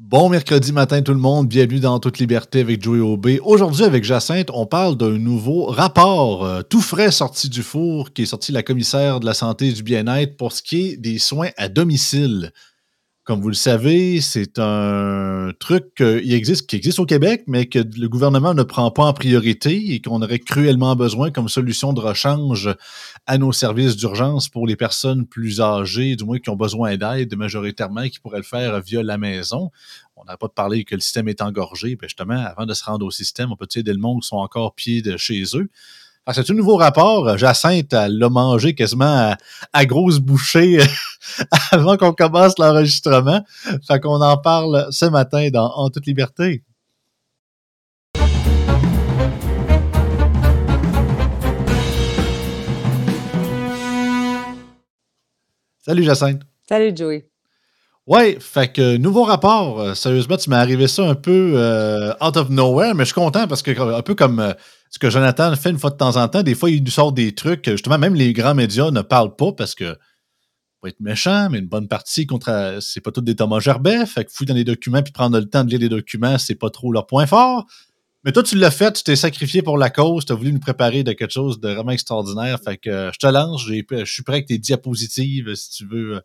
Bon mercredi matin tout le monde, bienvenue dans Toute Liberté avec Joey Aubé. Aujourd'hui avec Jacinthe, on parle d'un nouveau rapport euh, tout frais sorti du four qui est sorti de la commissaire de la santé et du bien-être pour ce qui est des soins à domicile. Comme vous le savez, c'est un truc qui existe, au Québec, mais que le gouvernement ne prend pas en priorité et qu'on aurait cruellement besoin comme solution de rechange à nos services d'urgence pour les personnes plus âgées, du moins qui ont besoin d'aide majoritairement, qui pourraient le faire via la maison. On n'a pas de parler que le système est engorgé. Bien justement, avant de se rendre au système, on peut aider le monde qui sont encore pieds de chez eux. C'est un nouveau rapport. Jacinthe, l'a mangé quasiment à, grosse bouchée avant qu'on commence l'enregistrement. Fait qu'on en parle ce matin dans En toute liberté. Salut Jacinthe. Salut Joey. Ouais, fait que nouveau rapport. Euh, sérieusement, tu m'es arrivé ça un peu euh, out of nowhere, mais je suis content parce que un peu comme euh, ce que Jonathan fait une fois de temps en temps, des fois, il nous sort des trucs. Justement, même les grands médias ne parlent pas parce que, pas être méchant, mais une bonne partie, contre, c'est pas tout des Thomas Gerbet. Fait que fouiller dans les documents puis prendre le temps de lire les documents, c'est pas trop leur point fort. Mais toi, tu l'as fait, tu t'es sacrifié pour la cause, tu as voulu nous préparer de quelque chose de vraiment extraordinaire. Fait que je te lance, je suis prêt avec tes diapositives si tu veux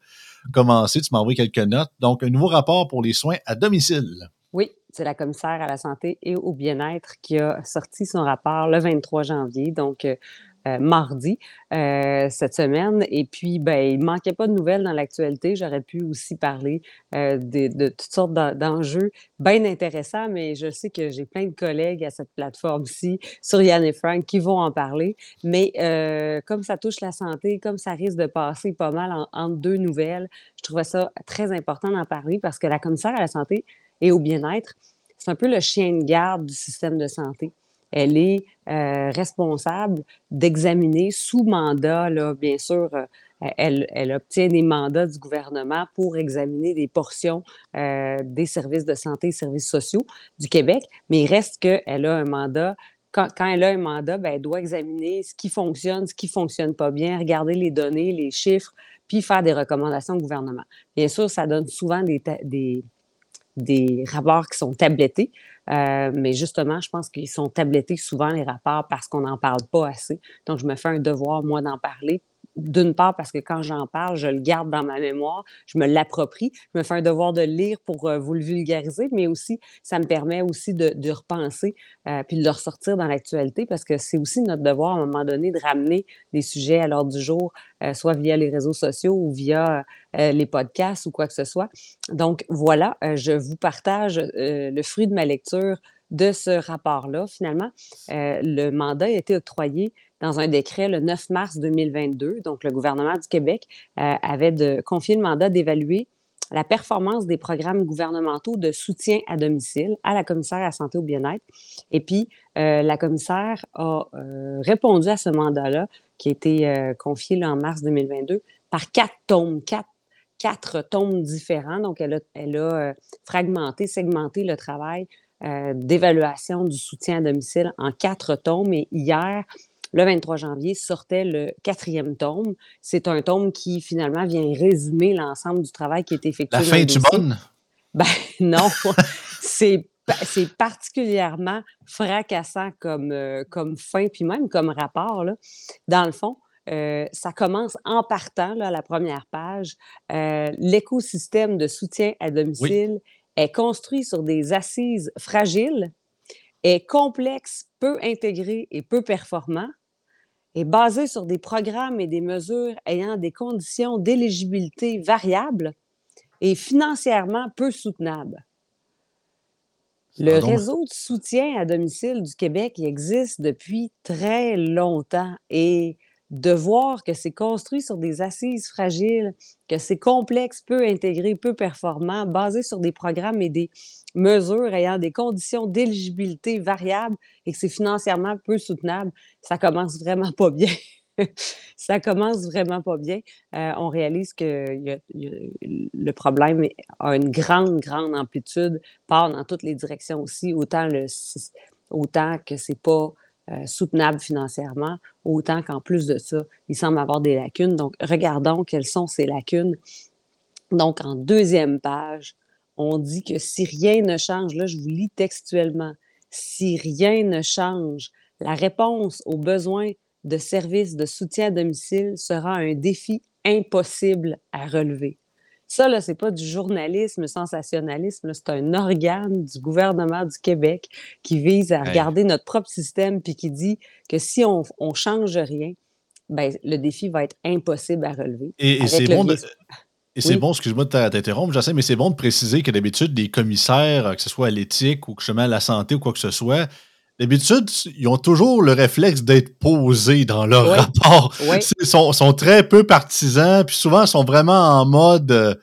commencer. Tu envoyé quelques notes. Donc, un nouveau rapport pour les soins à domicile. Oui, c'est la commissaire à la santé et au bien-être qui a sorti son rapport le 23 janvier, donc euh, euh, mardi euh, cette semaine. Et puis, ben, il ne manquait pas de nouvelles dans l'actualité. J'aurais pu aussi parler de, toutes sortes d'enjeux bien intéressants, mais je sais que j'ai plein de collègues à cette plateforme-ci, sur Yann et Frank, qui vont en parler. Mais comme ça touche la santé, comme ça risque de passer pas mal entre deux nouvelles, je trouvais ça très important d'en parler parce que la commissaire à la santé et au bien-être, c'est un peu le chien de garde du système de santé. Elle est euh, responsable d'examiner sous mandat, là, bien sûr, euh, elle, elle, obtient des mandats du gouvernement pour examiner des portions euh, des services de santé et services sociaux du Québec, mais il reste qu'elle a un mandat quand, quand, elle a un mandat, ben, elle doit examiner ce qui fonctionne, ce qui ne fonctionne pas bien, regarder les données, les chiffres, puis faire des recommandations au gouvernement. Bien sûr, ça donne souvent des, des, des rapports qui sont tablettés. Euh, mais justement, je pense qu'ils sont tablettés souvent, les rapports, parce qu'on n'en parle pas assez. Donc, je me fais un devoir, moi, d'en parler d'une part parce que quand j'en parle, je le garde dans ma mémoire, je me l'approprie, je me fais un devoir de lire pour euh, vous le vulgariser, mais aussi, ça me permet aussi de, repenser euh, puis de le ressortir dans l'actualité parce que c'est aussi notre devoir à un moment donné de ramener des sujets à l'ordre du jour, euh, soit via les réseaux sociaux ou via les podcasts ou quoi que ce soit. Donc voilà, je vous partage le fruit de ma lecture de ce rapport-là. Finalement, le mandat a été octroyé dans un décret le 9 mars 2022. Donc, le gouvernement du Québec euh, avait confié le mandat d'évaluer la performance des programmes gouvernementaux de soutien à domicile à la commissaire à la santé au bien-être. Et puis, euh, la commissaire a euh, répondu à ce mandat-là, qui a été confié en mars 2022, par quatre tomes, quatre, tomes différents. Donc, elle a fragmenté, segmenté le travail d'évaluation du soutien à domicile en quatre tomes. Et hier, le 23 janvier sortait le quatrième tome. C'est un tome qui finalement vient résumer l'ensemble du travail qui est effectué. La fin du bonne? Ben non, c'est c'est particulièrement fracassant comme, euh, comme fin, puis même comme rapport. Là. Dans le fond, euh, ça commence en partant, là, à la première page. Euh, l'écosystème de soutien à domicile est construit sur des assises fragiles, est complexe, peu intégré et peu performant, est basé sur des programmes et des mesures ayant des conditions d'éligibilité variables et financièrement peu soutenables. Le réseau de soutien à domicile du Québec existe depuis très longtemps et de voir que c'est construit sur des assises fragiles, que c'est complexe, peu intégré, peu performant, basé sur des programmes et des mesures ayant des conditions d'éligibilité variables et que c'est financièrement peu soutenable, ça commence vraiment pas bien. ça commence vraiment pas bien. Euh, on réalise que le problème a une grande, grande amplitude, part dans toutes les directions aussi, autant, le, autant que c'est pas euh, soutenable financièrement, autant qu'en plus de ça, il semble avoir des lacunes. Donc, regardons quelles sont ces lacunes. Donc, en deuxième page, on dit que si rien ne change, là, je vous lis textuellement, si rien ne change, la réponse aux besoins de services de soutien à domicile sera un défi impossible à relever. Ça, là, c'est pas du journalisme sensationnalisme, c'est un organe du gouvernement du Québec qui vise à regarder notre propre système puis qui dit que si on ne change rien, ben, le défi va être impossible à relever. Et, c'est bon, et c'est bon, excuse-moi de t'interrompre, sais, mais c'est bon de préciser que d'habitude, les commissaires, que ce soit à l'éthique ou que à la santé ou quoi que ce soit, d'habitude, ils ont toujours le réflexe d'être posés dans leur rapport. Ils sont, très peu partisans, puis souvent, ils sont vraiment en mode euh,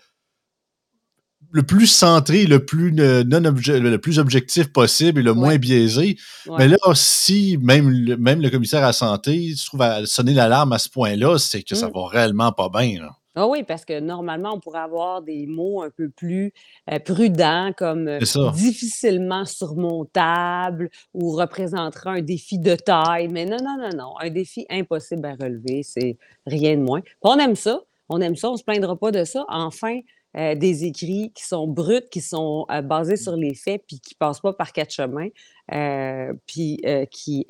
le plus centré, le plus, non le plus objectif possible et le moins biaisé. Mais là, si même le, même le commissaire à la santé se trouve à sonner l'alarme à ce point-là, c'est que ça mmh. va réellement pas bien. Ah oui, parce que normalement, on pourrait avoir des mots un peu plus euh, prudents, comme euh, difficilement surmontable ou représenterait un défi de taille. Mais non, non, non, non. Un défi impossible à relever, c'est rien de moins. on aime ça. On aime ça. On ne se plaindra pas de ça. Enfin, euh, des écrits qui sont bruts, qui sont basés sur les faits, puis qui ne passent pas par quatre chemins, puis qui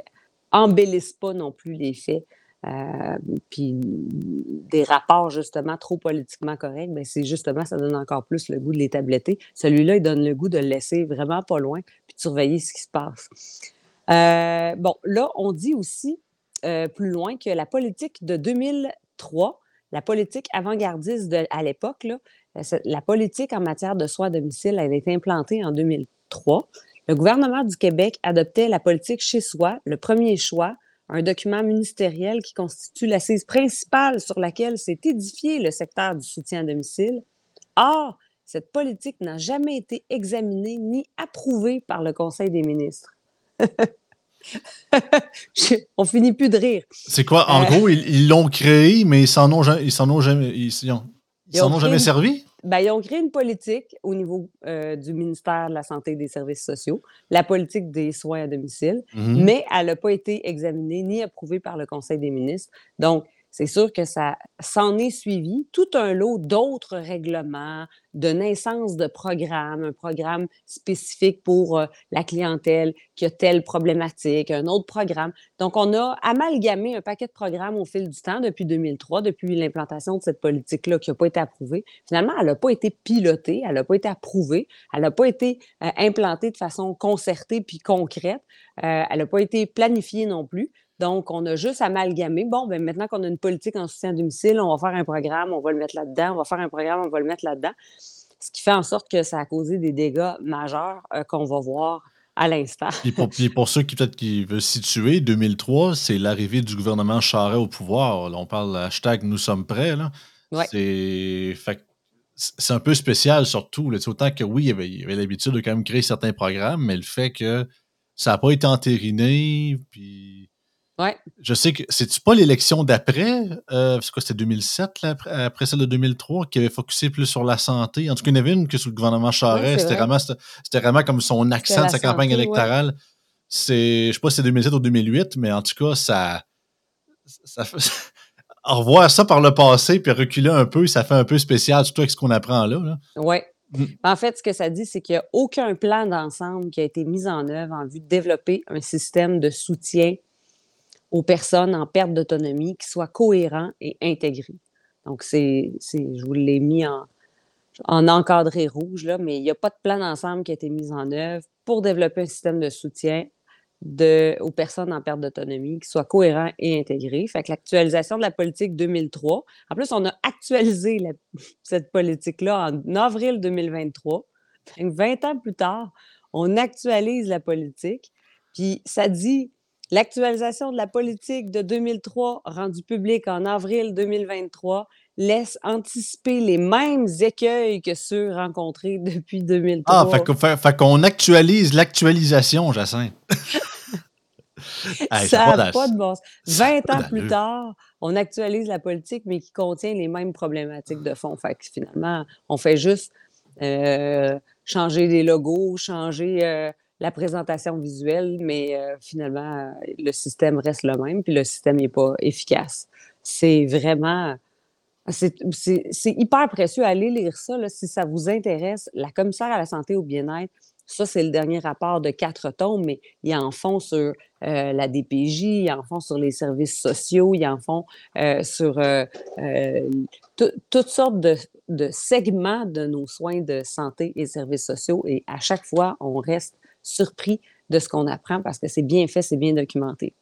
embellissent pas non plus les faits. Euh, puis des rapports justement trop politiquement corrects, mais ben, c'est justement, ça donne encore plus le goût de les tabletter. Celui-là, il donne le goût de le laisser vraiment pas loin, puis de surveiller ce qui se passe. Euh, bon, là, on dit aussi euh, plus loin que la politique de 2003, la politique avant-gardiste à l'époque, la politique en matière de soins à domicile, elle a été implantée en 2003. Le gouvernement du Québec adoptait la politique chez soi, le premier choix, un document ministériel qui constitue l'assise principale sur laquelle s'est édifié le secteur du soutien à domicile. Or, cette politique n'a jamais été examinée ni approuvée par le Conseil des ministres. On finit plus de rire. C'est quoi? En euh, gros, ils l'ont créé, mais ils s'en ont, ils s'en ont jamais, ils, ont jamais servi? Ben, ils ont créé une politique au niveau euh, du ministère de la Santé et des Services sociaux, la politique des soins à domicile, mm-hmm. mais elle n'a pas été examinée ni approuvée par le Conseil des ministres. Donc, c'est sûr que ça s'en est suivi tout un lot d'autres règlements, de naissance de programmes, un programme spécifique pour euh, la clientèle qui a telle problématique, un autre programme. Donc, on a amalgamé un paquet de programmes au fil du temps depuis 2003, depuis l'implantation de cette politique-là qui n'a pas été approuvée. Finalement, elle n'a pas été pilotée, elle n'a pas été approuvée, elle n'a pas été euh, implantée de façon concertée puis concrète, euh, elle n'a pas été planifiée non plus. Donc, on a juste amalgamé. Bon, ben maintenant qu'on a une politique en soutien à domicile, on va faire un programme, on va le mettre là-dedans, on va faire un programme, on va le mettre là-dedans. Ce qui fait en sorte que ça a causé des dégâts majeurs euh, qu'on va voir à l'instant. Et pour, pour, ceux qui peut-être qui veulent situer, 2003, c'est l'arrivée du gouvernement Charest au pouvoir. on parle hashtag nous sommes prêts. Là. C'est c'est un peu spécial surtout. Là. Autant que oui, il y avait, avait l'habitude de quand même créer certains programmes, mais le fait que ça n'a pas été entériné, puis je sais que c'est pas l'élection d'après, euh, c'est quoi, c'était 2007, après, celle de 2003, qui avait focusé plus sur la santé? En tout cas, il y en avait une que sur le gouvernement Charest, c'était vraiment, vraiment, comme son accent de sa campagne électorale. C'est, je sais pas si c'est 2007 ou 2008, mais en tout cas, ça. ça fait, revoir ça par le passé puis reculer un peu, ça fait un peu spécial, surtout avec ce qu'on apprend là. là. Oui. Mm. En fait, ce que ça dit, c'est qu'il n'y a aucun plan d'ensemble qui a été mis en œuvre en vue de développer un système de soutien aux personnes en perte d'autonomie qui soit cohérent et intégré. Donc, c'est, je vous l'ai mis en, en encadré rouge, là, mais il n'y a pas de plan d'ensemble qui a été mis en œuvre pour développer un système de soutien aux personnes en perte d'autonomie qui soit cohérent et intégré. Fait que l'actualisation de la politique 2003, en plus, on a actualisé cette politique-là en avril 2023. 20 ans plus tard, on actualise la politique. Puis ça dit L'actualisation de la politique de 2003, rendue publique en avril 2023, laisse anticiper les mêmes écueils que ceux rencontrés depuis 2003. Ah, fait, qu'on actualise l'actualisation, Jacinthe. ça n'a pas de bon 20 ans plus tard, on actualise la politique, mais qui contient les mêmes problématiques de fond. Fait que finalement, on fait juste euh, changer les logos, changer euh, la présentation visuelle, mais euh, finalement, le système reste le même, puis le système n'est pas efficace. C'est vraiment. C'est hyper précieux. Allez lire ça si ça vous intéresse. La commissaire à la santé au bien-être, ça, c'est le dernier rapport de quatre tomes, mais ils en font sur euh, la DPJ, ils en font sur les services sociaux, ils en font euh, sur euh, toutes sortes de, de, segments de nos soins de santé et services sociaux. Et à chaque fois, on reste surpris de ce qu'on apprend parce que c'est bien fait, c'est bien documenté.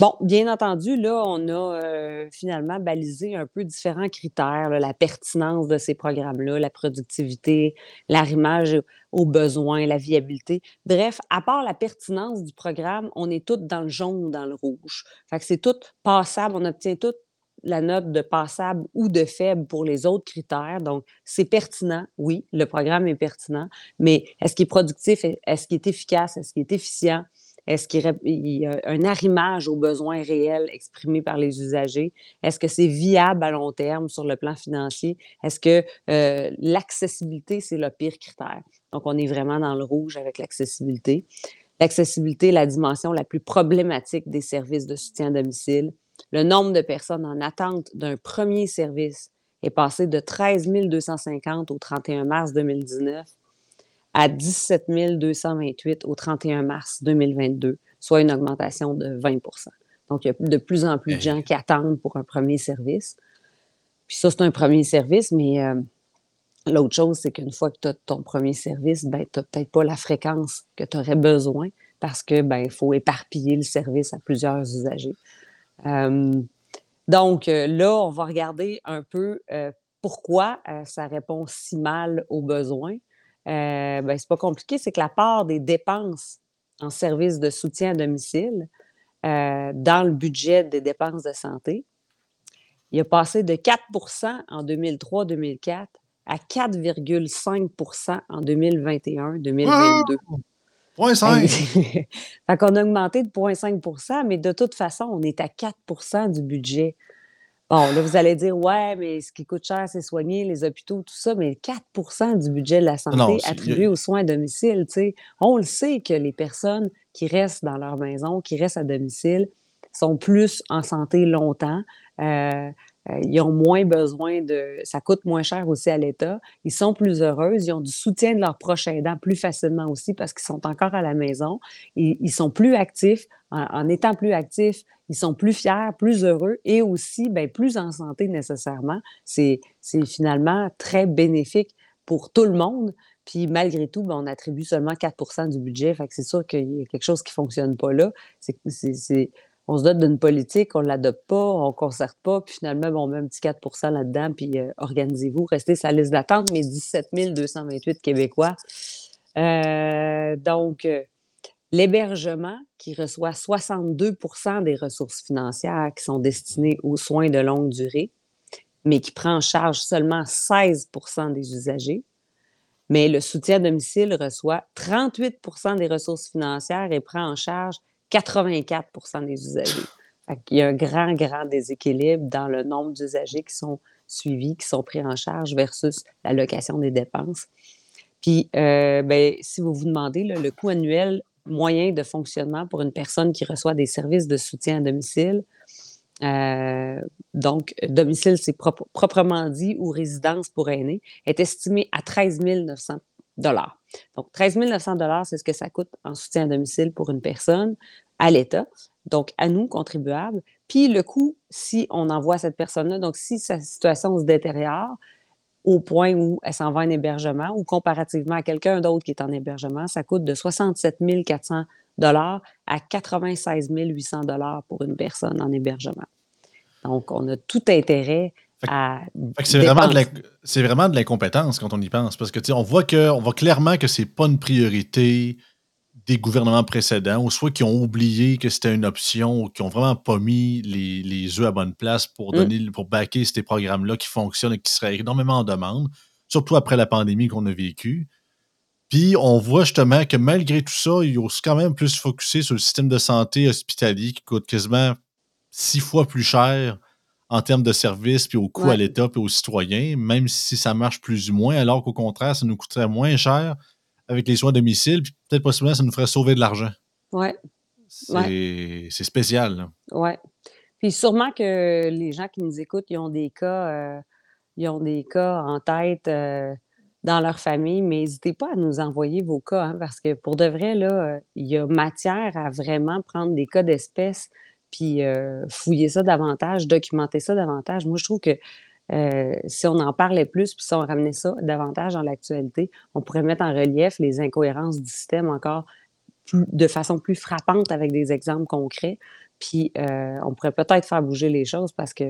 Bon, bien entendu, là, on a euh, finalement balisé un peu différents critères, la pertinence de ces programmes-là, la productivité, l'arrimage aux besoins, la viabilité. Bref, à part la pertinence du programme, on est tous dans le jaune ou dans le rouge. Fait que c'est tout passable, on obtient toute la note de passable ou de faible pour les autres critères. Donc, c'est pertinent, oui, le programme est pertinent, mais est-ce qu'il est productif, est-ce qu'il est efficace, est-ce qu'il est efficient? Est-ce qu'il y a un arrimage aux besoins réels exprimés par les usagers? Est-ce que c'est viable à long terme sur le plan financier? Est-ce que euh, l'accessibilité, c'est le pire critère? Donc, on est vraiment dans le rouge avec l'accessibilité. L'accessibilité est la dimension la plus problématique des services de soutien à domicile. Le nombre de personnes en attente d'un premier service est passé de 13 250 au 31 mars 2019 à 17 228 au 31 mars 2022, soit une augmentation de 20% Donc, il y a de plus en plus de gens qui attendent pour un premier service. Puis ça, c'est un premier service, mais euh, l'autre chose, c'est qu'une fois que tu as ton premier service, ben, tu n'as peut-être pas la fréquence que tu aurais besoin parce que ben, il faut éparpiller le service à plusieurs usagers. Euh, donc, euh, là, on va regarder un peu pourquoi ça répond si mal aux besoins. Euh, ben, c'est pas compliqué, c'est que la part des dépenses en services de soutien à domicile euh, dans le budget des dépenses de santé, il a passé de 4% en 2003-2004 à 4,5% en 2021-2022. Point fait qu'on a augmenté de 0,5% mais de toute façon, on est à 4% du budget. Bon, là, vous allez dire, ouais, mais ce qui coûte cher, c'est soigner les hôpitaux, tout ça, mais 4% du budget de la santé attribué aux soins à domicile, tu sais. On le sait que les personnes qui restent dans leur maison, qui restent à domicile, sont plus en santé longtemps. Euh, euh, ils ont moins besoin de. Ça coûte moins cher aussi à l'État. Ils sont plus heureux. Ils ont du soutien de leurs proches aidants plus facilement aussi parce qu'ils sont encore à la maison. Ils, sont plus actifs. En, étant plus actifs, ils sont plus fiers, plus heureux et aussi ben, plus en santé nécessairement. C'est finalement très bénéfique pour tout le monde. Puis malgré tout, ben, on attribue seulement 4 du budget. Fait que c'est sûr qu'il y a quelque chose qui ne fonctionne pas là. C'est on se dote d'une politique, on ne l'adopte pas, on ne concerte pas, puis finalement, on met un petit 4% là-dedans, puis euh, organisez-vous, restez sur la liste d'attente, mais 17 228 Québécois. Euh, donc, euh, l'hébergement qui reçoit 62% des ressources financières qui sont destinées aux soins de longue durée, mais qui prend en charge seulement 16% des usagers. Mais le soutien à domicile reçoit 38% des ressources financières et prend en charge 84% des usagers. Il y a un grand, grand déséquilibre dans le nombre d'usagers qui sont suivis, qui sont pris en charge versus l'allocation des dépenses. Puis, euh, ben, si vous vous demandez le coût annuel moyen de fonctionnement pour une personne qui reçoit des services de soutien à domicile, euh, donc domicile, c'est proprement dit, ou résidence pour aînés, est estimé à 13 900 donc, 13 900 c'est ce que ça coûte en soutien à domicile pour une personne à l'État, donc à nous, contribuables. Puis le coût, si on envoie cette personne-là, donc si sa situation se détériore au point où elle s'en va en hébergement ou comparativement à quelqu'un d'autre qui est en hébergement, ça coûte de 67 400 dollars à 96 800 dollars pour une personne en hébergement. Donc, on a tout intérêt à. C'est vraiment, de l'incompétence quand on y pense, parce que on voit que, on voit clairement que c'est pas une priorité des gouvernements précédents, ou soit qui ont oublié que c'était une option, ou qui ont vraiment pas mis les, les œufs à bonne place pour mm. donner, pour backer ces programmes-là qui fonctionnent et qui seraient énormément en demande, surtout après la pandémie qu'on a vécue. Puis on voit justement que malgré tout ça, il faut quand même plus focusé sur le système de santé hospitalier qui coûte quasiment six fois plus cher en termes de services, puis au coût à l'État, puis aux citoyens, même si ça marche plus ou moins, alors qu'au contraire, ça nous coûterait moins cher avec les soins à domicile, puis peut-être possiblement, ça nous ferait sauver de l'argent. Oui. C'est spécial. Oui. Puis sûrement que les gens qui nous écoutent, ils ont des cas euh, ils ont des cas en tête, heu, dans leur famille, mais n'hésitez pas à nous envoyer vos cas, hein, parce que pour de vrai, là, heu, il y a matière à vraiment prendre des cas d'espèces, puis, fouiller ça davantage, documenter ça davantage. Moi, je trouve que, heu, si on en parlait plus, puis si on ramenait ça davantage dans l'actualité, on pourrait mettre en relief les incohérences du système encore de façon plus frappante avec des exemples concrets. Puis, heu, on pourrait peut-être faire bouger les choses parce que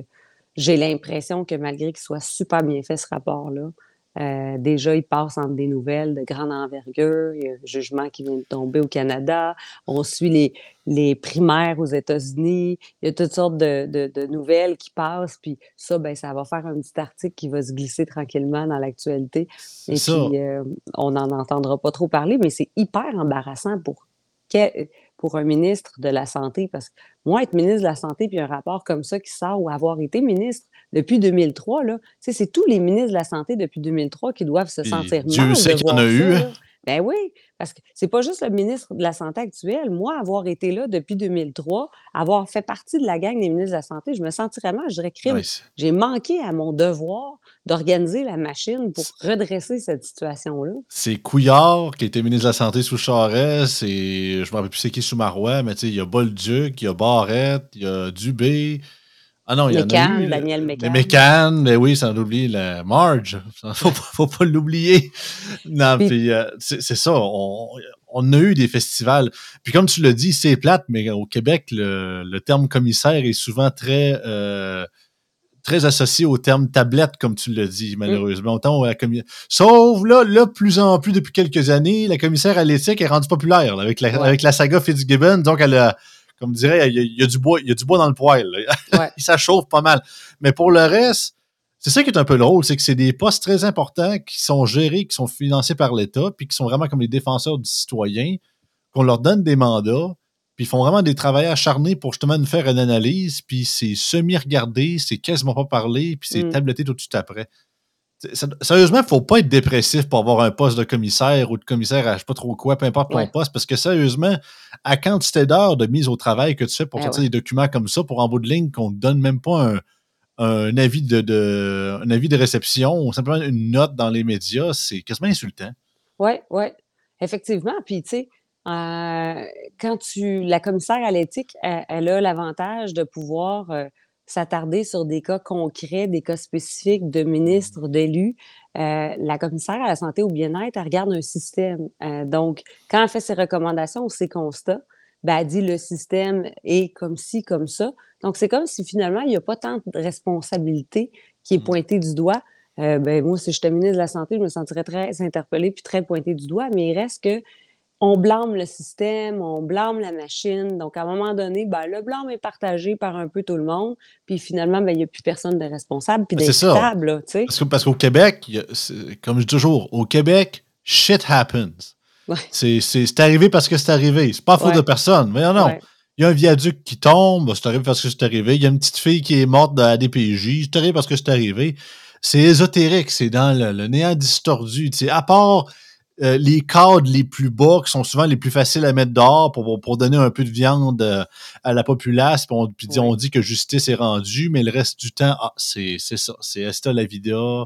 j'ai l'impression que malgré qu'il soit super bien fait ce rapport-là, heu, déjà il passe entre des nouvelles de grande envergure. Il y a un jugement qui vient de tomber au Canada. On suit les les primaires aux États-Unis. Il y a toutes sortes de de de nouvelles qui passent, puis ça, ben, ça va faire un petit article qui va se glisser tranquillement dans l'actualité et ça. puis, heu, on n'en entendra pas trop parler, mais c'est hyper embarrassant pour pour un ministre de la santé parce que moi, être ministre de la santé puis un rapport comme ça qui sort ou avoir été ministre depuis 2003 là, tu sais, c'est tous les ministres de la santé depuis 2003 qui doivent se sentir Dieu mal de sait qu'il y en a ça, eu, hein. là. Ben oui, parce que c'est pas juste le ministre de la santé actuel. Moi, avoir été là depuis 2003, avoir fait partie de la gang des ministres de la santé, je me sentirais mal. Je dirais: «Crime, j'ai manqué à mon devoir d'organiser la machine pour redresser cette situation-là». c'est Couillard qui était ministre de la Santé sous Charest, c'est je me rappelle plus c'est qui sous Marois, mais tu sais, il y a Bolduc, il y a Barrette, il y a Dubé. Ah non, il y en a eu, Daniel Mécan. Mécan, mais oui, sans oublier la Marge, faut pas faut pas l'oublier. Non, Puis puis, heu, c'est ça, on on a eu des festivals. Puis comme tu l'as dit, c'est plate, mais au Québec, le le terme commissaire est souvent très, heu, très associé au terme tablette, comme tu l'as dit, Mmh. malheureusement. La sauf là là, plus en plus depuis quelques années, la commissaire à l'éthique est rendue populaire, là, avec la Ouais. avec la saga Fitzgibbon, donc elle a comme dirait, il y a il y a du bois il y a du bois dans le poêle. Ouais. Ça chauffe pas mal. Mais pour le reste, c'est ça qui est un peu drôle, c'est que c'est des postes très importants qui sont gérés, qui sont financés par l'État, puis qui sont vraiment comme les défenseurs du citoyen, qu'on leur donne des mandats, puis ils font vraiment des travails acharnés pour justement nous faire une analyse, puis c'est semi-regardé, c'est quasiment pas parlé, puis c'est Mmh. tabletté tout de suite après. C'est- ça- Sérieusement, faut pas être dépressif pour avoir un poste de commissaire ou de commissaire à je sais pas trop quoi, peu importe ton Ouais. poste, parce que sérieusement, à quantité d'heures de mise au travail que tu fais pour Eh sortir ouais. des documents comme ça, pour en bout de ligne, qu'on te donne même pas un, un avis de, de- un avis de réception ou simplement une note dans les médias, c'est quasiment insultant. Ouais, ouais, effectivement. Puis, tu sais, heu, quand tu la commissaire à l'éthique, elle elle a l'avantage de pouvoir, heu, s'attarder sur des cas concrets, des cas spécifiques de ministres, d'élus. Heu, la commissaire à la santé au bien-être, elle regarde un système. Heu, donc, quand elle fait ses recommandations ou ses constats, ben, elle dit: «Le système est comme ci, comme ça». Donc, c'est comme si finalement, il y a pas tant de responsabilité qui est Mmh. pointée du doigt. Heu, ben, moi, si j'étais ministre de la santé, je me sentirais très interpellée puis très pointée du doigt, mais il reste qu'on blâme le système, on blâme la machine. Donc, à un moment donné, ben, le blâme est partagé par un peu tout le monde, puis finalement, ben, il y a plus personne de responsable puis Ben, c'est ça. d'imputable? Parce que parce qu'au Québec, a- comme je dis toujours, au Québec, shit happens. Ouais. C'est c'est- c'est arrivé parce que c'est arrivé. C'est pas faute Ouais. de personne. Mais non, non. Ouais. Il y a un viaduc qui tombe, c'est arrivé parce que c'est arrivé. Il y a une petite fille qui est morte à la DPJ, c'est arrivé parce que c'est arrivé. C'est ésotérique, c'est dans le, le néant distordu. À part euh, les cadres les plus bas, qui sont souvent les plus faciles à mettre dehors pour, pour donner un peu de viande euh, à la populace, puis on, puis dit- Ouais. on dit que justice est rendue, mais le reste du temps, ah, c'est c'est ça. C'est Esta la vida,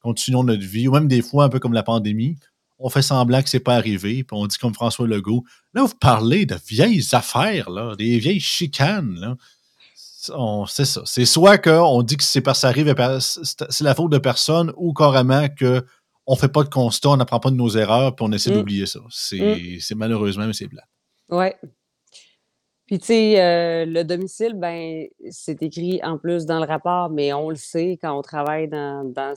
continuons notre vie, ou même des fois, un peu comme la pandémie, on fait semblant que c'est pas arrivé, puis on dit comme François Legault, Là, vous parlez de vieilles affaires, là, des vieilles chicanes. Là. On- C'est ça. C'est soit qu'on dit que c'est parce que ça arrive, c'est la faute de personne, ou carrément que on fait pas de constat, on n'apprend pas de nos erreurs, puis on essaie Mm. d'oublier ça. C'est c'est malheureusement, mais c'est blanc. Ouais. Puis, tu sais, heu, le domicile, ben, c'est écrit en plus dans le rapport, mais on le sait quand on travaille dans dans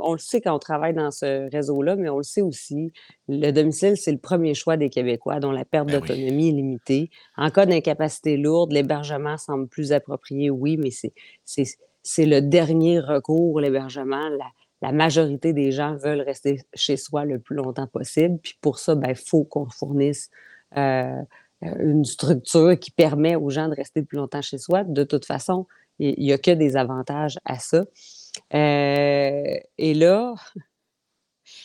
on le sait quand on travaille dans ce réseau-là, mais on le sait aussi, le domicile, c'est le premier choix des Québécois dont la perte Ben oui. d'autonomie est limitée. En cas d'incapacité lourde, l'hébergement semble plus approprié, oui, mais c'est c'est c'est le dernier recours, l'hébergement. La la majorité des gens veulent rester chez soi le plus longtemps possible, puis pour ça, ben, il faut qu'on fournisse, heu heu, une structure qui permet aux gens de rester le plus longtemps chez soi. De toute façon, il il y a que des avantages à ça. Heu et là,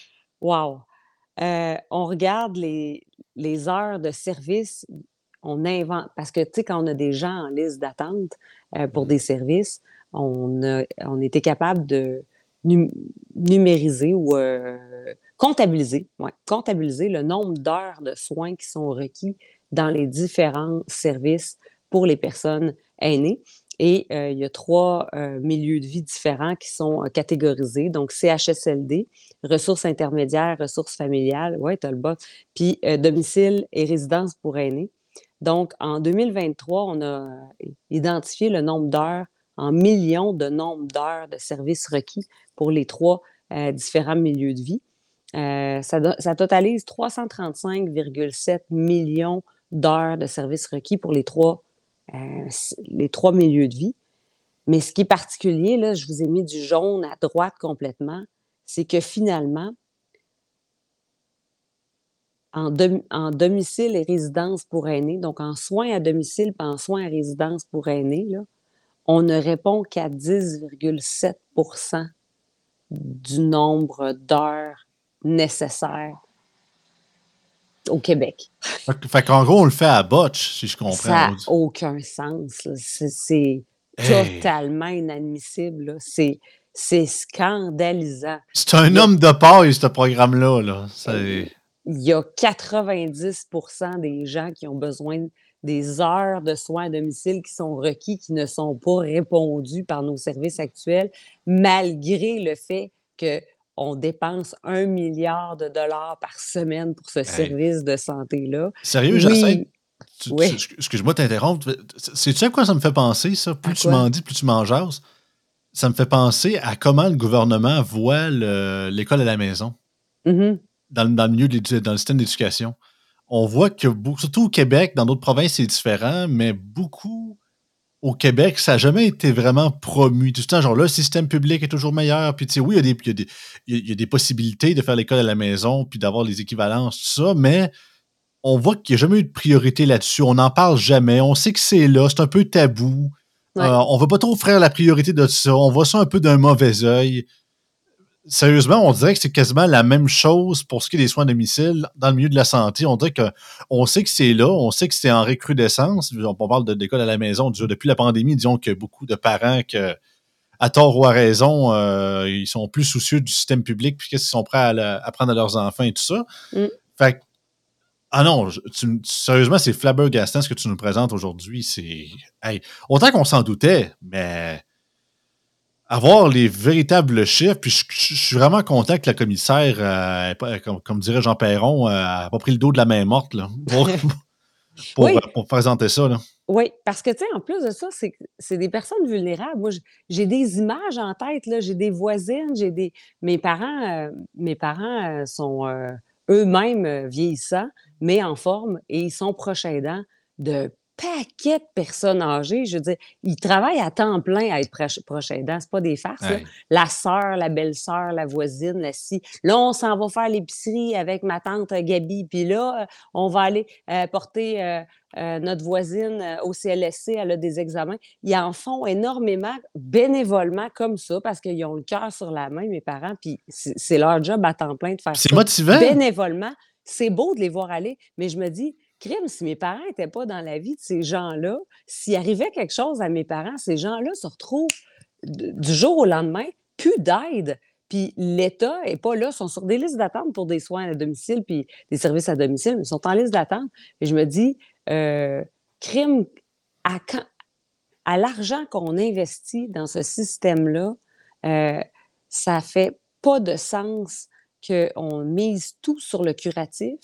wow! On regarde les les heures de service, on invente parce que, tu sais, quand on a des gens en liste d'attente, pour des services, on a on était capable de numériser ou comptabiliser, ouais, comptabiliser le nombre d'heures de soins qui sont requis dans les différents services pour les personnes aînées. Et il y a trois milieux de vie différents qui sont catégorisés. Donc, CHSLD, ressources intermédiaires, ressources familiales, puis domicile et résidence pour aînés. Donc, en 2023, on a identifié le nombre d'heures en millions de nombre d'heures de services requis pour les trois différents milieux de vie. ça, ça, totalise 335,7 millions d'heures de services requis pour les trois euh, les trois milieux de vie. Mais ce qui est particulier, là, je vous ai mis du jaune à droite complètement, c'est que finalement, en, domicile et résidence pour aînés, donc en soins à domicile et en soins à résidence pour aînés, là, on ne répond qu'à 10,7% du nombre d'heures nécessaires au Québec. Fait qu'en gros, on le fait à botch, si je comprends. Ça n'a aucun sens. C'est totalement inadmissible. C'est scandalisant. C'est un homme de paille, ce programme-là. Là. Il y a 90% des gens qui ont besoin des heures de soins à domicile qui sont requis, qui ne sont pas répondus par nos services actuels, malgré le fait que on dépense un milliard de dollars par semaine pour ce service de santé-là. Sérieux, oui. Excuse-moi de t'interrompre. Sais-tu à quoi ça me fait penser, ça? Plus tu m'en dis, plus tu m'en jases. Ça me fait penser à comment le gouvernement voit l'école à la maison. Mm-hmm. dans, dans, le milieu dans le système d'éducation. On voit que, surtout au Québec, dans d'autres provinces, c'est différent, mais beaucoup au Québec, ça n'a jamais été vraiment promu. Tout le temps, genre, le système public est toujours meilleur. Puis, tu sais, oui, il y, y, y, a des possibilités de faire l'école à la maison, puis d'avoir les équivalences, tout ça, mais on voit qu'il n'y a jamais eu de priorité là-dessus. On n'en parle jamais. On sait que c'est là, c'est un peu tabou. Euh, on ne veut pas trop faire la priorité de ça. On voit ça un peu d'un mauvais œil sérieusement, on dirait que c'est quasiment la même chose pour ce qui est des soins à domicile dans le milieu de la santé. On dirait qu'on sait que c'est là, on sait que c'est en recrudescence. On parle d'école à la maison. Depuis la pandémie, disons que beaucoup de parents que à tort ou à raison, euh, ils sont plus soucieux du système public puis qu'ils sont prêts à, apprendre à leurs enfants et tout ça. Mm. Fait ah non, sérieusement, c'est flabbergastant ce que tu nous présentes aujourd'hui. C'est autant qu'on s'en doutait, mais avoir les véritables chiffres. Puis je, suis vraiment content que la commissaire, euh, comme, dirait Jean Perron, n'a euh, pas pris le dos de la main morte là, pour, pour, présenter ça. Là. Oui, parce que, tu sais, en plus de ça, c'est des personnes vulnérables. Moi, j'ai des images en tête, là. J'ai des voisines, j'ai des... Mes parents, euh, mes parents sont eux-mêmes vieillissants, mais en forme, et ils sont proches aidants de paquet de personnes âgées. Je veux dire, ils travaillent à temps plein à être proche aidant. Ce pas des farces. La sœur, la belle-sœur, la voisine, la scie. Là, on s'en va faire l'épicerie avec ma tante Gabi. Puis là, on va aller euh, porter euh, euh, notre voisine au CLSC. Elle a des examens. Ils en font énormément bénévolement comme ça parce qu'ils ont le cœur sur la main, mes parents. Puis c'est leur job à temps plein de faire ça. C'est motivant. Bénévolement. C'est beau de les voir aller, mais je me dis, si mes parents n'étaient pas dans la vie de ces gens-là, s'il arrivait quelque chose à mes parents, ces gens-là se retrouvent du jour au lendemain, plus d'aide. Puis l'État n'est pas là, ils sont sur des listes d'attente pour des soins à domicile, puis des services à domicile, ils sont en liste d'attente. Et je me dis, euh, crime à, à l'argent qu'on investit dans ce système-là, euh, ça fait pas de sens qu'on mise tout sur le curatif,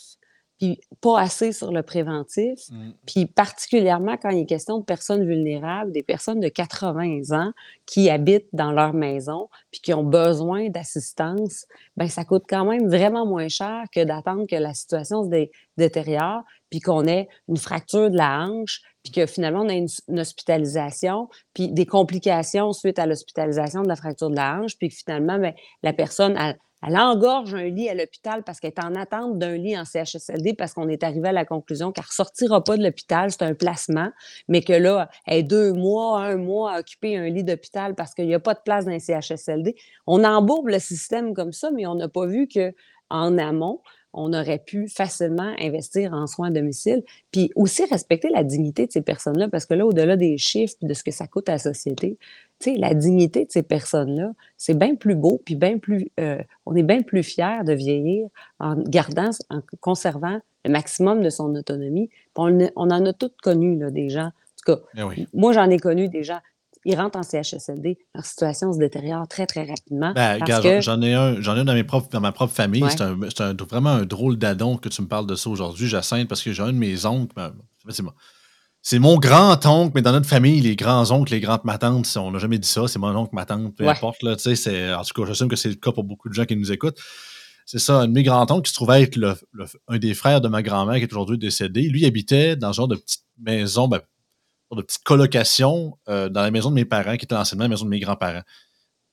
puis pas assez sur le préventif, mmh. puis particulièrement quand il est question de personnes vulnérables, des personnes de 80 ans qui habitent dans leur maison, puis qui ont besoin d'assistance, ben ça coûte quand même vraiment moins cher que d'attendre que la situation se détériore, puis qu'on ait une fracture de la hanche, puis que finalement on ait une, hospitalisation, puis des complications suite à l'hospitalisation de la fracture de la hanche, puis que finalement ben, la personne a elle engorge un lit à l'hôpital parce qu'elle est en attente d'un lit en CHSLD parce qu'on est arrivé à la conclusion qu'elle ne ressortira pas de l'hôpital, c'est un placement, mais que là, elle est deux mois, un mois à occuper un lit d'hôpital parce qu'il n'y a pas de place dans un CHSLD. On embourbe le système comme ça, mais on n'a pas vu que en amont, on aurait pu facilement investir en soins à domicile, puis aussi respecter la dignité de ces personnes-là, parce que là, au-delà des chiffres de ce que ça coûte à la société, tu sais, la dignité de ces personnes-là, c'est bien plus beau, puis bien plus, euh, on est bien plus fiers de vieillir en gardant, en conservant le maximum de son autonomie. On, on, en a toutes connu, là, des gens. En tout cas, eh moi, j'en ai connu des gens ils rentrent en CHSLD, leur situation se détériore très, très rapidement. Ben, j'en ai un, j'en ai un dans, mes propres, dans ma propre famille. C'est vraiment un drôle d'adon que tu me parles de ça aujourd'hui, Jacinthe, parce que j'ai un de mes oncles. Ben, c'est mon grand-oncle, mais dans notre famille, les grands-oncles, les grandes-matantes, on n'a jamais dit ça, c'est mon oncle, ma tante, peu importe. Là, en tout cas, j'assume que c'est le cas pour beaucoup de gens qui nous écoutent. C'est ça, un de mes grands-oncles qui se trouvait être un des frères de ma grand-mère qui est aujourd'hui décédé. Lui habitait dans un genre de petite maison, ben, de petite colocation euh, dans la maison de mes parents, qui était anciennement la maison de mes grands-parents.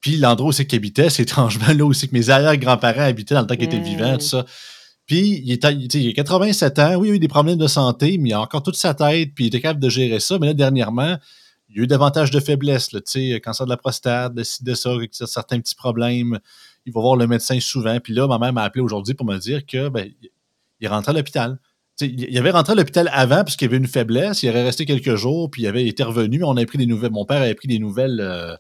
Puis l'endroit où c'est qu'ils habitaient, c'est étrangement là aussi que mes arrière-grands-parents habitaient dans le temps qu'ils étaient vivants, tout ça. Puis il, était, il, a 87 ans, oui, il a eu des problèmes de santé, mais il a encore toute sa tête, puis il était capable de gérer ça. Mais là, dernièrement, il y a eu davantage de faiblesses, tu sais, cancer de la prostate, de, de ça, certains petits problèmes. Il va voir le médecin souvent. Puis là, ma mère m'a appelé aujourd'hui pour me dire que ben, il rentre à l'hôpital il avait rentré à l'hôpital avant parce qu'il y avait une faiblesse. Il aurait resté quelques jours, puis il avait été revenu. On avait pris des nouvelles. Mon père avait pris des nouvelles euh,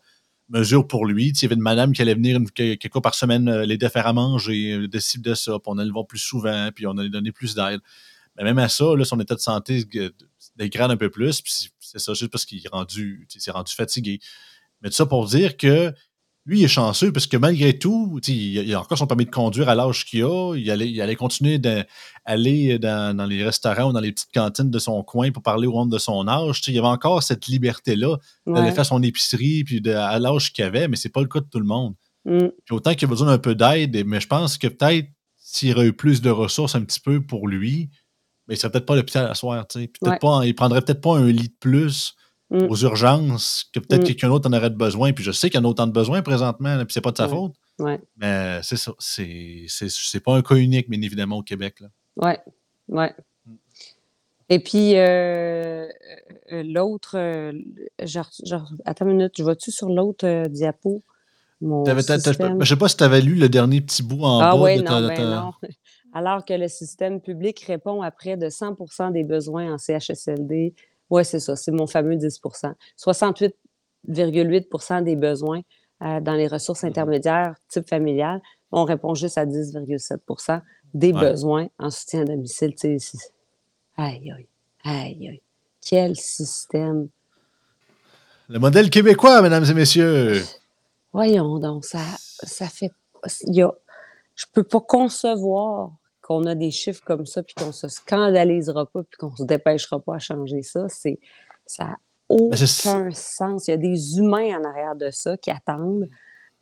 mesures pour lui. il y avait une madame qui allait venir quelques fois par semaine euh, l'aider à faire à manger, euh, de ci, de ça. Puis on allait le voir plus souvent, puis on allait donner plus d'aide. Mais même à ça, son état de santé dégrade un peu plus. Puis c'est ça, juste parce qu'il est rendu, rendu fatigué. Mais tout ça pour dire que lui, il est chanceux parce que malgré tout, il a encore son permis de conduire à l'âge qu'il a. Il allait, il allait continuer d'aller dans, dans, les restaurants ou dans les petites cantines de son coin pour parler au monde de son âge. il y avait encore cette liberté-là d'aller faire son épicerie puis à l'âge qu'il avait, mais c'est pas le cas de tout le monde. Mm. autant qu'il a besoin d'un peu d'aide, mais je pense que peut-être s'il aurait eu plus de ressources un petit peu pour lui, mais il serait peut-être pas à l'hôpital à soir. Pas, il prendrait peut-être pas un lit de plus Mm. aux urgences que peut-être mm. quelqu'un d'autre en aurait besoin. Puis je sais qu'il y en a autant de besoins présentement, puis c'est pas de sa faute. Mais c'est ça. C'est pas un cas unique, bien évidemment, au Québec. Oui, oui. Mm. Et puis, euh, euh, l'autre, euh, genre, attends une minute, je vois-tu sur l'autre diapo? Mon je ne sais pas si tu avais lu le dernier petit bout en ah, bas. Oui, non, ben non. Alors que le système public répond à près de 100% des besoins en CHSLD, oui, c'est ça, c'est mon fameux 10% 68,8% des besoins euh, dans les ressources mmh intermédiaires type familial. On répond juste à 10,7% des besoins en soutien à domicile. Aïe, aïe, aïe, aïe. Quel système. Le modèle québécois, mesdames et messieurs. Voyons donc, ça, ça fait. Y a, je ne peux pas concevoir qu'on a des chiffres comme ça, puis qu'on se scandalisera pas, puis qu'on se dépêchera pas à changer ça, c'est ça n'a aucun sens. Il y a des humains en arrière de ça qui attendent.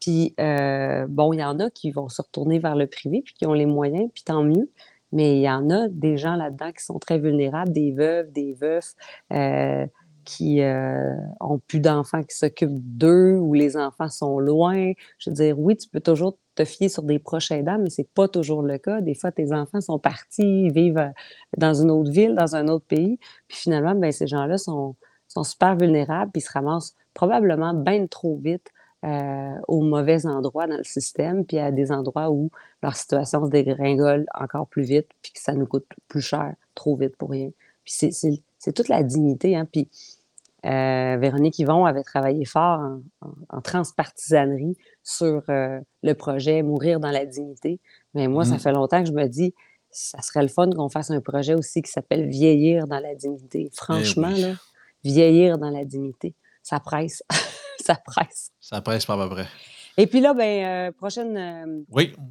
Puis, euh, bon, il y en a qui vont se retourner vers le privé, puis qui ont les moyens, puis tant mieux. Mais il y en a des gens là-dedans qui sont très vulnérables, des veuves, des veufs, euh, qui euh, ont plus d'enfants qui s'occupent d'eux ou les enfants sont loin. Je veux dire, oui, tu peux toujours te fier sur des proches aidants, mais c'est pas toujours le cas. Des fois, tes enfants sont partis, vivent euh, dans une autre ville, dans un autre pays, puis finalement, ben, ces gens-là sont, sont super vulnérables, puis ils se ramassent probablement bien trop vite euh, au mauvais endroit dans le système, puis à des endroits où leur situation se dégringole encore plus vite, puis que ça nous coûte plus cher, trop vite pour rien. Puis c'est toute la dignité, hein, puis euh, Véronique Yvon avait travaillé fort en, transpartisanerie sur euh, le projet Mourir dans la dignité. Mais moi, ça mmh. fait longtemps que je me dis, ça serait le fun qu'on fasse un projet aussi qui s'appelle Vieillir dans la dignité. Eh Franchement, là, vieillir dans la dignité, ça presse. ça presse. Ça presse pas à peu près. Et puis là, ben, euh, prochaine,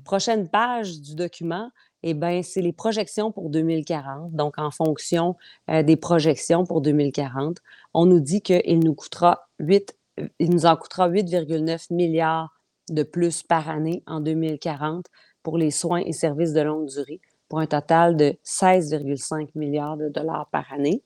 prochaine page du document, eh bien, c'est les projections pour 2040. Donc, en fonction euh, des projections pour 2040, on nous dit qu'il nous coûtera 8, il nous en coûtera 8,9 milliards de plus par année en 2040 pour les soins et services de longue durée, pour un total de 16,5 milliards de dollars par année.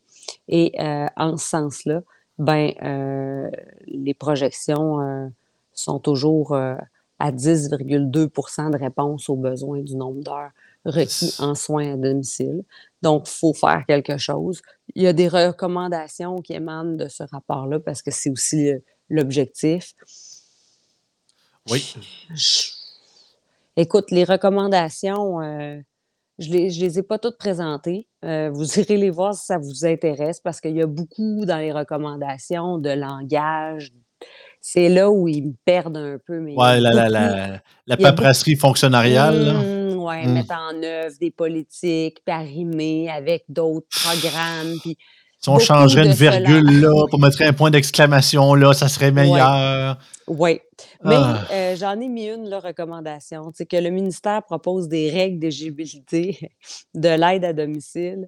Et euh, en ce sens-là, ben, euh, les projections sont toujours à 10,2% de réponse aux besoins du nombre d'heures requis en soins à domicile. Donc, il faut faire quelque chose. Il y a des recommandations qui émanent de ce rapport-là parce que c'est aussi l'objectif. Oui. Écoute, les recommandations, euh, Je les je les ai pas toutes présentées. Heu, vous irez les voir si ça vous intéresse parce qu'il y a beaucoup dans les recommandations de langage. C'est là où ils me perdent un peu, mais Ouais, la la la la beaucoup paperasserie fonctionnariale, là. Mmh, ouais, Mmh. mettre en œuvre des politiques, puis arrimer avec d'autres programmes, puis Si on changerait une cela. virgule là, pour mettre un point d'exclamation là, ça serait meilleur. Oui, mais Ah! heu, j'en ai mis une là, recommandation, sais, que le ministère propose des règles d'éligibilité de l'aide à domicile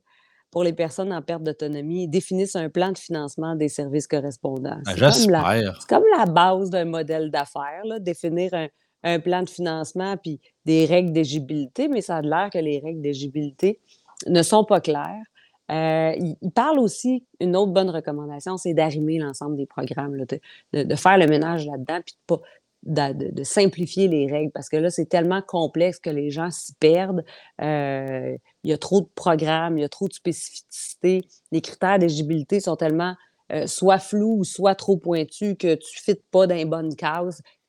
pour les personnes en perte d'autonomie et définissent un plan de financement des services correspondants. Ben, C'est comme la j'espère. c'est comme la base d'un modèle d'affaires là, définir un un plan de financement puis des règles d'éligibilité, mais ça a l'air que les règles d'éligibilité ne sont pas claires. Heu, ils ils parlent aussi une autre bonne recommandation, c'est d'arrimer l'ensemble des programmes de faire le ménage là-dedans puis de simplifier les règles parce que là, c'est tellement complexe que les gens s'y perdent. Heu, il y a trop de programmes, il y a trop de spécificités. Les critères d'éligibilité sont tellement, heu, soit flous ou soit trop pointus que tu fites pas dans les bonnes.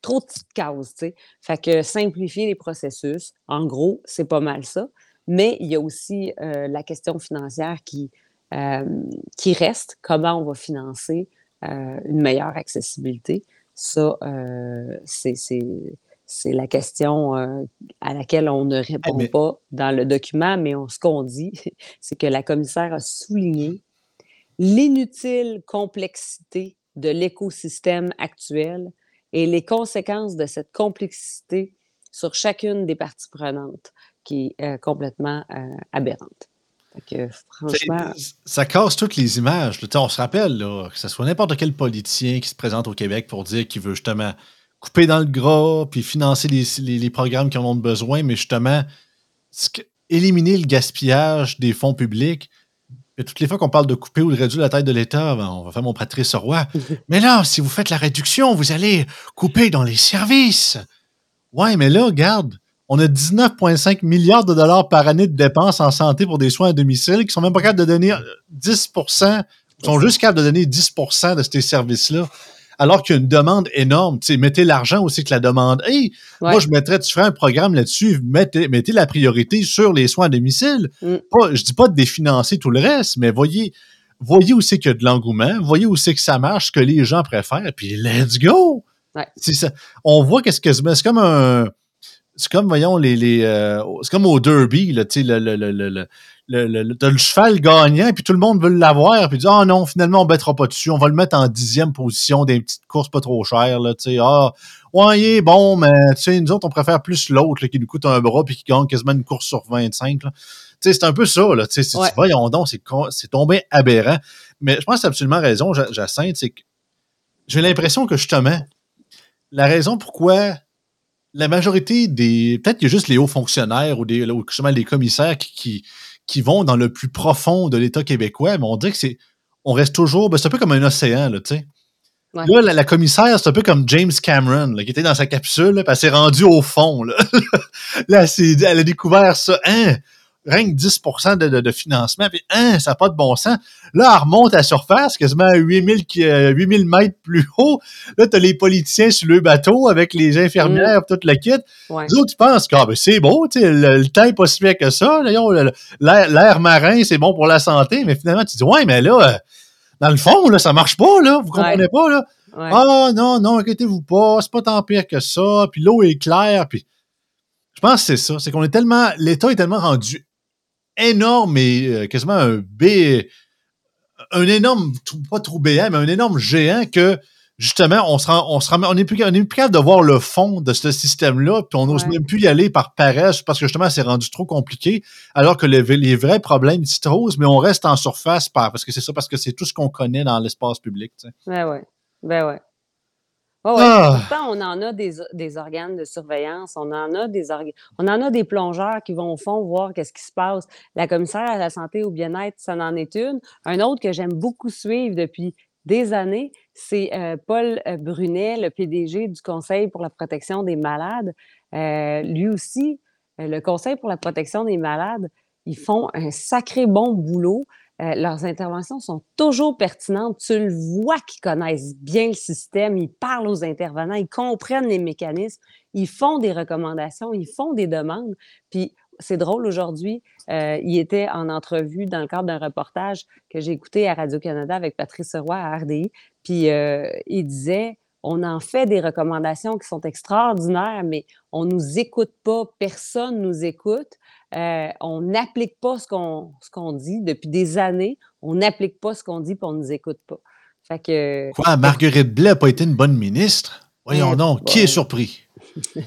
Trop de petites cases, tu sais? Fait que simplifier les processus, en gros, c'est pas mal ça. Mais il y a aussi, heu, la question financière qui, hem, qui reste. Comment on va financer, heu, une meilleure accessibilité? Ça, c'est c'est la question, à laquelle on ne Eh répond mais pas dans le document, mais on ce qu'on dit, c'est que la commissaire a souligné l'inutile complexité de l'écosystème actuel et les conséquences de cette complexité sur chacune des parties prenantes qui est, heu, complètement, heu, aberrante. Que franchement ça casse toutes les images, on se rappelle là, que ça soit n'importe quel politicien qui se présente au Québec pour dire qu'il veut justement couper dans le gras, puis financer les s les les programmes qui en ont besoin, mais justement, ce éliminer le gaspillage des fonds publics. Toutes les fois qu'on parle de couper ou de réduire la taille de l'État, ben, on va faire mon Patrice Roy. «Mais là, si vous faites la réduction, vous allez couper dans les services!» Ouais, mais là, regarde, on a 19,5 000 000 $ par année de dépenses en santé pour des soins à domicile qui sont même pas capables de donner, heu, 10% ils C'est sont juste capables de donner 10% de ces services-là, alors qu'il y a une demande énorme. Mettez l'argent aussi que la demande. Hey! Moi, je mettrais tu ferais un programme là-dessus, mettez mettez la priorité sur les soins à domicile. Mmh. Pas je dis pas de définancer tout le reste, mais voyez voyez où c'est qu'il y a de l'engouement, voyez où c'est que ça marche, ce que les gens préfèrent, puis let's go! Ouais. C'est ça. On voit qu'est-ce que c'est comme un c'est comme, voyons, les les, heu, c'est comme au derby, là, tu sais, le le le le le le as cheval gagnant, puis tout le monde veut l'avoir, puis dit: «Ah non, finalement, on bettra pas dessus, on va le mettre en 10e position les petites courses pas trop chères, là», tu sais. «Ah, ouais, il est bon, mais tu sais, nous autres, on préfère plus l'autre, qui nous coûte un bras puis qui gagne quasiment une course sur 25, là». Tu sais, c'est un peu ça, là, tu sais, Ouais. voyons donc, c'est tombé aberrant. Mais je pense que tu as absolument raison, Ja Jacinthe, c'est que j'ai l'impression que justement, la raison pourquoi la majorité des peut-être qu'il y a juste les hauts fonctionnaires ou des ou justement les commissaires qui qui qui vont dans le plus profond de l'État québécois, mais on dirait que c'est on reste toujours ben, c'est un peu comme un océan, là, tu sais. Ouais. Là, la la commissaire, c'est un peu comme James Cameron, là, qui était dans sa capsule, là, puis elle s'est rendue au fond, là. Là, elle elle a découvert ça. Hein? Rien que 10 de de de financement, puis hein, ça a pas de bon sens. Là, elle remonte à la surface, quasiment à 8000 qui heu, 8000 mètres plus haut. Là, tu as les politiciens sur le bateau avec les Mmh. infirmières, toute la kit. Ouais. Les autres, ils pensent que, ah, ben, c'est beau, tu sais, le le temps est pas si pire que ça. L'air marin, c'est bon pour la santé, mais finalement, tu dis: «Ouais, mais là, heu, dans le fond, là, ça marche pas, là, vous Ouais. comprenez pas, là? Ouais. Ah non, non, inquiétez-vous pas, c'est pas tant pire que ça, puis l'eau est claire», puis je pense que c'est ça, c'est qu'on est tellement l'État est tellement rendu énorme et heu, quasiment un B un énorme pas trou béant, mais un énorme géant que, justement, on se rend on se rend on est plus on est plus capable de voir le fond de ce système-là, puis on n'ose Ouais. même plus y aller par paresse parce que, justement, c'est rendu trop compliqué, alors que les vrais problèmes s'y trouvent, mais on reste en surface par parce que c'est ça, parce que c'est tout ce qu'on connaît dans l'espace public, tu sais. Ben ouais. Ben ouais. Ouais, ouais. Ah! Pourtant, on en a des des organes de surveillance, on en a des on en a des plongeurs qui vont au fond voir qu'est-ce qui se passe. La commissaire à la santé au bien-être, ça en est une. Un autre que j'aime beaucoup suivre depuis des années, c'est, heu, Paul, heu, Brunet, le PDG du Conseil pour la protection des malades. Heu, lui aussi, le Conseil pour la protection des malades, ils font un sacré bon boulot. Heu, leurs interventions sont toujours pertinentes. Tu le vois qu'ils connaissent bien le système, ils parlent aux intervenants, ils comprennent les mécanismes, ils font des recommandations, ils font des demandes. Puis c'est drôle aujourd'hui. Euh, il était en entrevue dans le cadre d'un reportage que j'ai écouté à Radio-Canada avec Patrice Roy à RDI. Puis euh, il disait on en fait des recommandations qui sont extraordinaires, mais on ne nous écoute pas, personne ne nous écoute. Euh, on n'applique pas ce qu'on, ce qu'on dit depuis des années. On n'applique pas ce qu'on dit, puis on ne nous écoute pas. Fait que, Quoi, Marguerite Blais n'a pas été une bonne ministre? Voyons Eh donc, qui est surpris?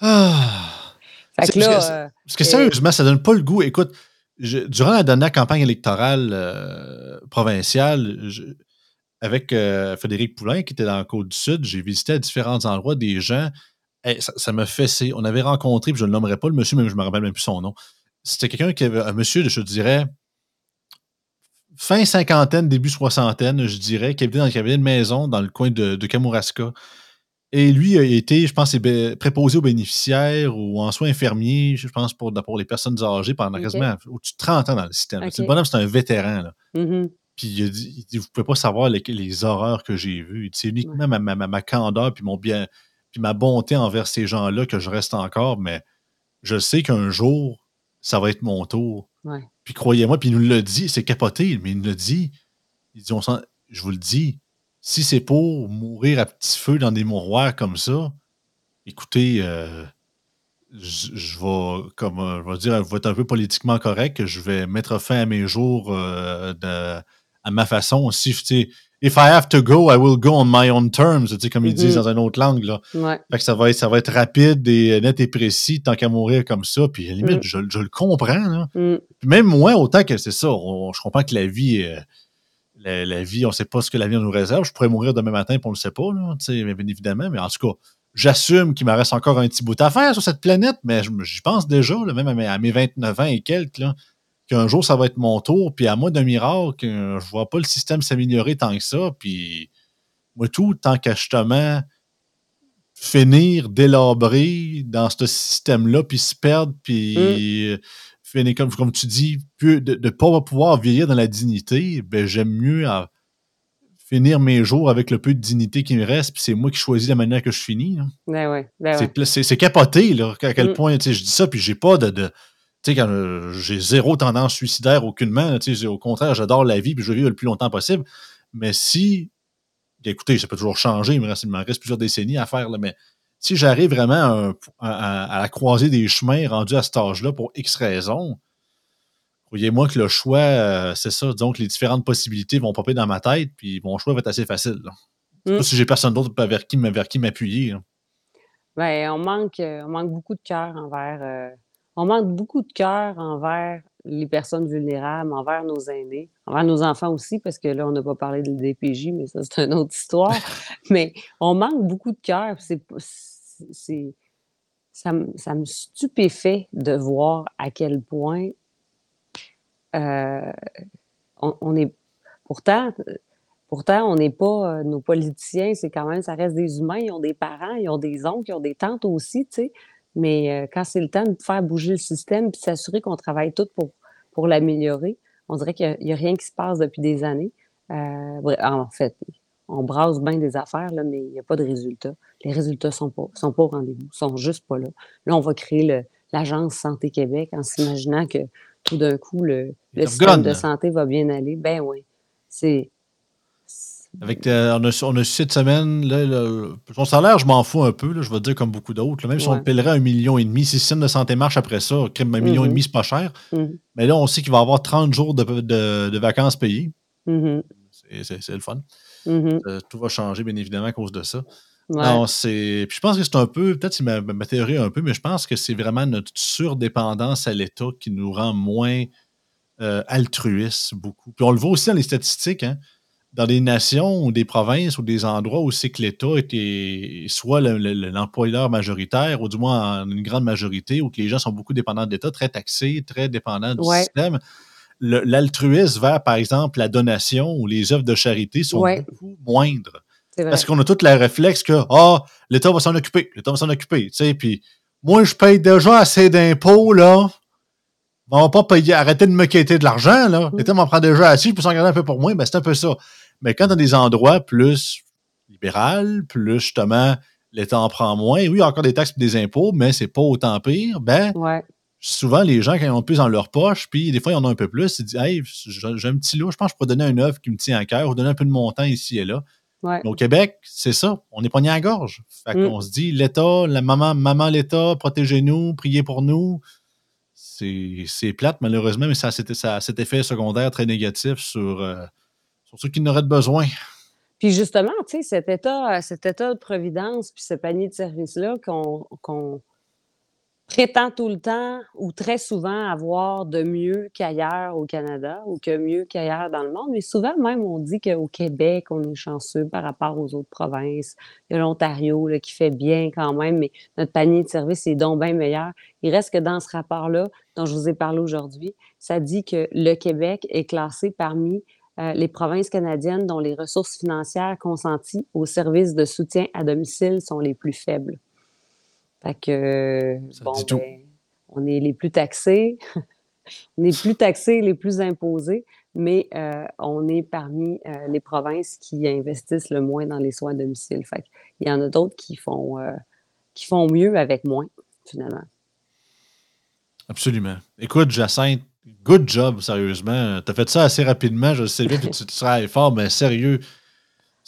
Ah! fait que C'est- là, parce que- euh, Parce que sérieusement, ça donne pas le goût. Écoute, je- durant la dernière campagne électorale euh, provinciale, je- avec euh, Frédéric Poulain, qui était dans la Côte-du-Sud, j'ai visité à différents endroits des gens. Ça, m'a fessé. On avait rencontré, puis je ne le nommerai pas, le monsieur, même je me rappelle même plus son nom. C'était quelqu'un qui avait, un monsieur, je dirais, fin cinquantaine, début soixantaine, je dirais, qui habitait dans, qui avait une maison dans le coin de, de Kamouraska. Et lui a été, je pense, préposé aux bénéficiaires ou en soins infirmiers, je pense, pour, pour les personnes âgées pendant Ok. quasiment au-dessus de 30 ans dans le système. Le bonhomme, c'est un vétéran. Là. mhm, Puis il a dit, il dit, vous pouvez pas savoir les, les horreurs que j'ai vues. C'est uniquement ma- ma candeur puis mon bien, puis ma bonté envers ces gens-là que je reste encore, mais je sais qu'un jour, ça va être mon tour. ouais. Puis croyez-moi, puis il nous l'a dit, c'est capoté, mais il nous l'a dit. Il dit, on sent, je vous le dis, si c'est pour mourir à petit feu dans des mouroirs comme ça, écoutez, euh, je, je vais, comme, euh, je vais dire, je vais être un peu politiquement correct, que je vais mettre fin à mes jours euh, de- à ma façon. Si, tu sais, if I have to go, I will go on my own terms, tu sais, comme ils disent dans une autre langue, là. ouais. Fait que ça va être, ça va être rapide et net et précis, tant qu'à mourir comme ça. Puis à la limite, Mm. je, je le comprends, là. mm, même moi, autant que c'est ça, on- je comprends que la vie, euh, la, la vie, on sait pas ce que l'avenir nous réserve. Je pourrais mourir demain matin, puis on le sait pas, là, tu sais, bien évidemment. Mais en tout cas, j'assume qu'il me reste encore un petit bout à faire sur cette planète, mais j'y pense déjà, là, même à mes, à mes 29 ans et quelques, là, qu'un jour, ça va être mon tour. Puis à moi d'un miracle, je vois pas le système s'améliorer tant que ça. Puis moi, tout, tant qu'à justement finir délabré dans ce système-là, puis se perdre, puis euh, finir, comme, comme tu dis, plus- de ne pas pouvoir vieillir dans la dignité, ben, j'aime mieux à finir mes jours avec le peu de dignité qui me reste, puis c'est moi qui choisis la manière que je finis. Ben ouais, ben C'est ouais. capoté, là, à quel Mm. point, je dis ça, puis j'ai pas de... de- tu sais, quand euh, j'ai zéro tendance suicidaire aucunement, là, tu sais, au contraire, j'adore la vie, puis je veux vivre le plus longtemps possible. Mais si, bien, écoutez, ça peut toujours changer, il me reste, il me reste plusieurs décennies à faire, là, mais si j'arrive vraiment à, à- à- la croisée des chemins rendu à cet âge-là pour X raisons, croyez-moi que le choix, euh, c'est ça, que les différentes possibilités vont popper dans ma tête, puis mon choix va être assez facile. là. Mm. pas si j'ai personne d'autre vers qui, vers qui m'appuyer. Ben, on manque, euh, on manque beaucoup de cœur envers. euh, on manque beaucoup de cœur envers les personnes vulnérables, envers nos aînés, envers nos enfants aussi, parce que là, on n'a pas parlé de DPJ, mais ça, c'est une autre histoire. mais on manque beaucoup de cœur. C'est, ça me stupéfait de voir à quel point euh, on, on est. Pourtant, Pourtant, on n'est pas, euh, nos politiciens, c'est quand même, ça reste des humains, ils ont des parents, ils ont des oncles, ils ont des tantes aussi, tu sais. Mais euh, quand c'est le temps de faire bouger le système puis s'assurer qu'on travaille tous pour, pour l'améliorer, on dirait qu'il n'y a, rien qui se passe depuis des années. Euh, bref, en fait, on brasse bien des affaires, là, mais il n'y a pas de résultats. Les résultats ne sont pas, sont pas au rendez-vous, sont juste pas là. Là, on va créer l'Agence Santé Québec en s'imaginant que tout d'un coup, le, le système de santé va bien aller. Ben oui. C'est. Avec, euh, on, a, on a cette semaine, là, le- son salaire, je m'en fous un peu, là, je vais te dire comme beaucoup d'autres. Même si on le paierait un million et demi, si le système de santé marche après ça, crime, un million et Mhm. demi, c'est pas cher. Mhm. Mais là, on sait qu'il va y avoir 30 jours de, de- de vacances payées. Mhm. C'est- le fun. Euh, tout va changer, bien évidemment, à cause de ça. Ouais. Non, c'est. Je pense que c'est un peu, peut-être c'est ma, ma théorie un peu, mais je pense que c'est vraiment notre surdépendance à l'État qui nous rend moins euh, altruistes beaucoup. Puis on le voit aussi dans les statistiques, hein. Dans des nations ou des provinces ou des endroits où c'est que l'État est soit le- le- l'employeur majoritaire, ou du moins en une grande majorité, où que les gens sont beaucoup dépendants de l'État, très taxés, très dépendants du Ouais. système. L'altruisme vers, par exemple, la donation ou les œuvres de charité sont Ouais. beaucoup moindres. Parce qu'on a tout le réflexe que ah, l'État va s'en occuper, l'État va s'en occuper. Tu sais, puis moi, je paye déjà assez d'impôts, là. On va pas payer, arrêter de me quitter de l'argent, là. Mm. L'État m'en prend déjà assez, je peux s'en garder un peu pour moi, ben c'est un peu ça. Mais quand dans des endroits plus libéral, plus justement, l'État en prend moins, oui, il y a encore des taxes et des impôts, mais c'est pas autant pire, ben, Ouais. souvent, les gens, quand ils ont plus dans leur poche, puis des fois, ils en ont un peu plus, ils disent Hey, j'ai un petit lot, je pense que je pourrais donner une œuvre qui me tient à cœur ou donner un peu de montant ici et là. Mais au Québec, c'est ça. On est pogné à la gorge. Fait mm. qu'on se dit l'État, la maman, maman l'État, protégez-nous, priez pour nous. C'est plate, malheureusement, mais ça a, cet, effet secondaire très négatif sur, euh, sur ceux qui n'auraient besoin. Puis justement, tu sais, cet état, cet état de providence, puis ce panier de services-là qu'on prétend tout le temps ou très souvent avoir de mieux qu'ailleurs au Canada ou que mieux qu'ailleurs dans le monde. Mais souvent même, on dit qu'au Québec, on est chanceux par rapport aux autres provinces. Il y a l'Ontario qui fait bien quand même, mais notre panier de services est donc bien meilleur. Il reste que dans ce rapport-là, dont je vous ai parlé aujourd'hui, ça dit que le Québec est classé parmi euh, les provinces canadiennes dont les ressources financières consenties aux services de soutien à domicile sont les plus faibles. Fait que, bon, ben, on est les plus taxés, on est plus taxés, les plus imposés, mais euh, on est parmi euh, les provinces qui investissent le moins dans les soins à domicile. Fait il y en a d'autres qui font, qui font mieux avec moins, finalement. Absolument. Écoute, Jacinthe, good job, sérieusement. Tu as fait ça assez rapidement. Je sais bien que tu travailles fort, mais sérieux,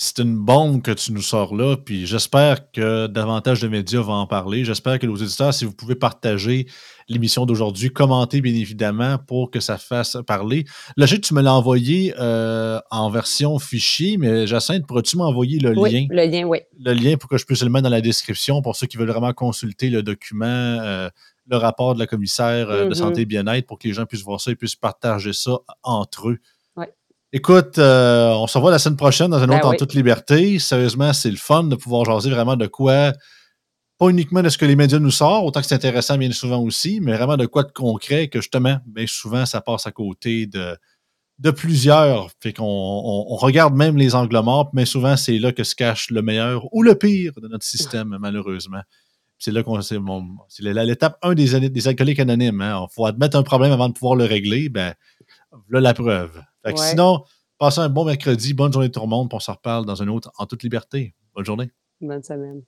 c'est une bombe que tu nous sors là. Puis j'espère que davantage de médias vont en parler. J'espère que nos éditeurs, si vous pouvez partager l'émission d'aujourd'hui, commenter bien évidemment pour que ça fasse parler. Là, je tu me l'as envoyé euh, en version fichier, mais Jacinthe, pourrais-tu m'envoyer le lien? Le lien, oui. Le lien pour que je puisse le mettre dans la description pour ceux qui veulent vraiment consulter le document. Euh, le rapport de la commissaire euh, de mm-hmm. santé et bien-être pour que les gens puissent voir ça et puissent partager ça entre eux. Écoute, euh, on se revoit la semaine prochaine dans un ben autre en toute liberté. Sérieusement, c'est le fun de pouvoir jaser vraiment de quoi, pas uniquement de ce que les médias nous sortent, autant que c'est intéressant bien souvent aussi, mais vraiment de quoi de concret que justement, bien souvent, ça passe à côté de, de plusieurs. Fait qu'on on, regarde même les angles morts, mais souvent, c'est là que se cache le meilleur ou le pire de notre système, malheureusement c'est là qu'on c'est l'étape 1 des, des alcooliques anonymes. Il hein. faut admettre un problème avant de pouvoir le régler. Ben, voilà la preuve. Sinon, passez un bon mercredi, bonne journée tout le monde, on se reparle dans un autre en toute liberté. Bonne journée. Bonne semaine.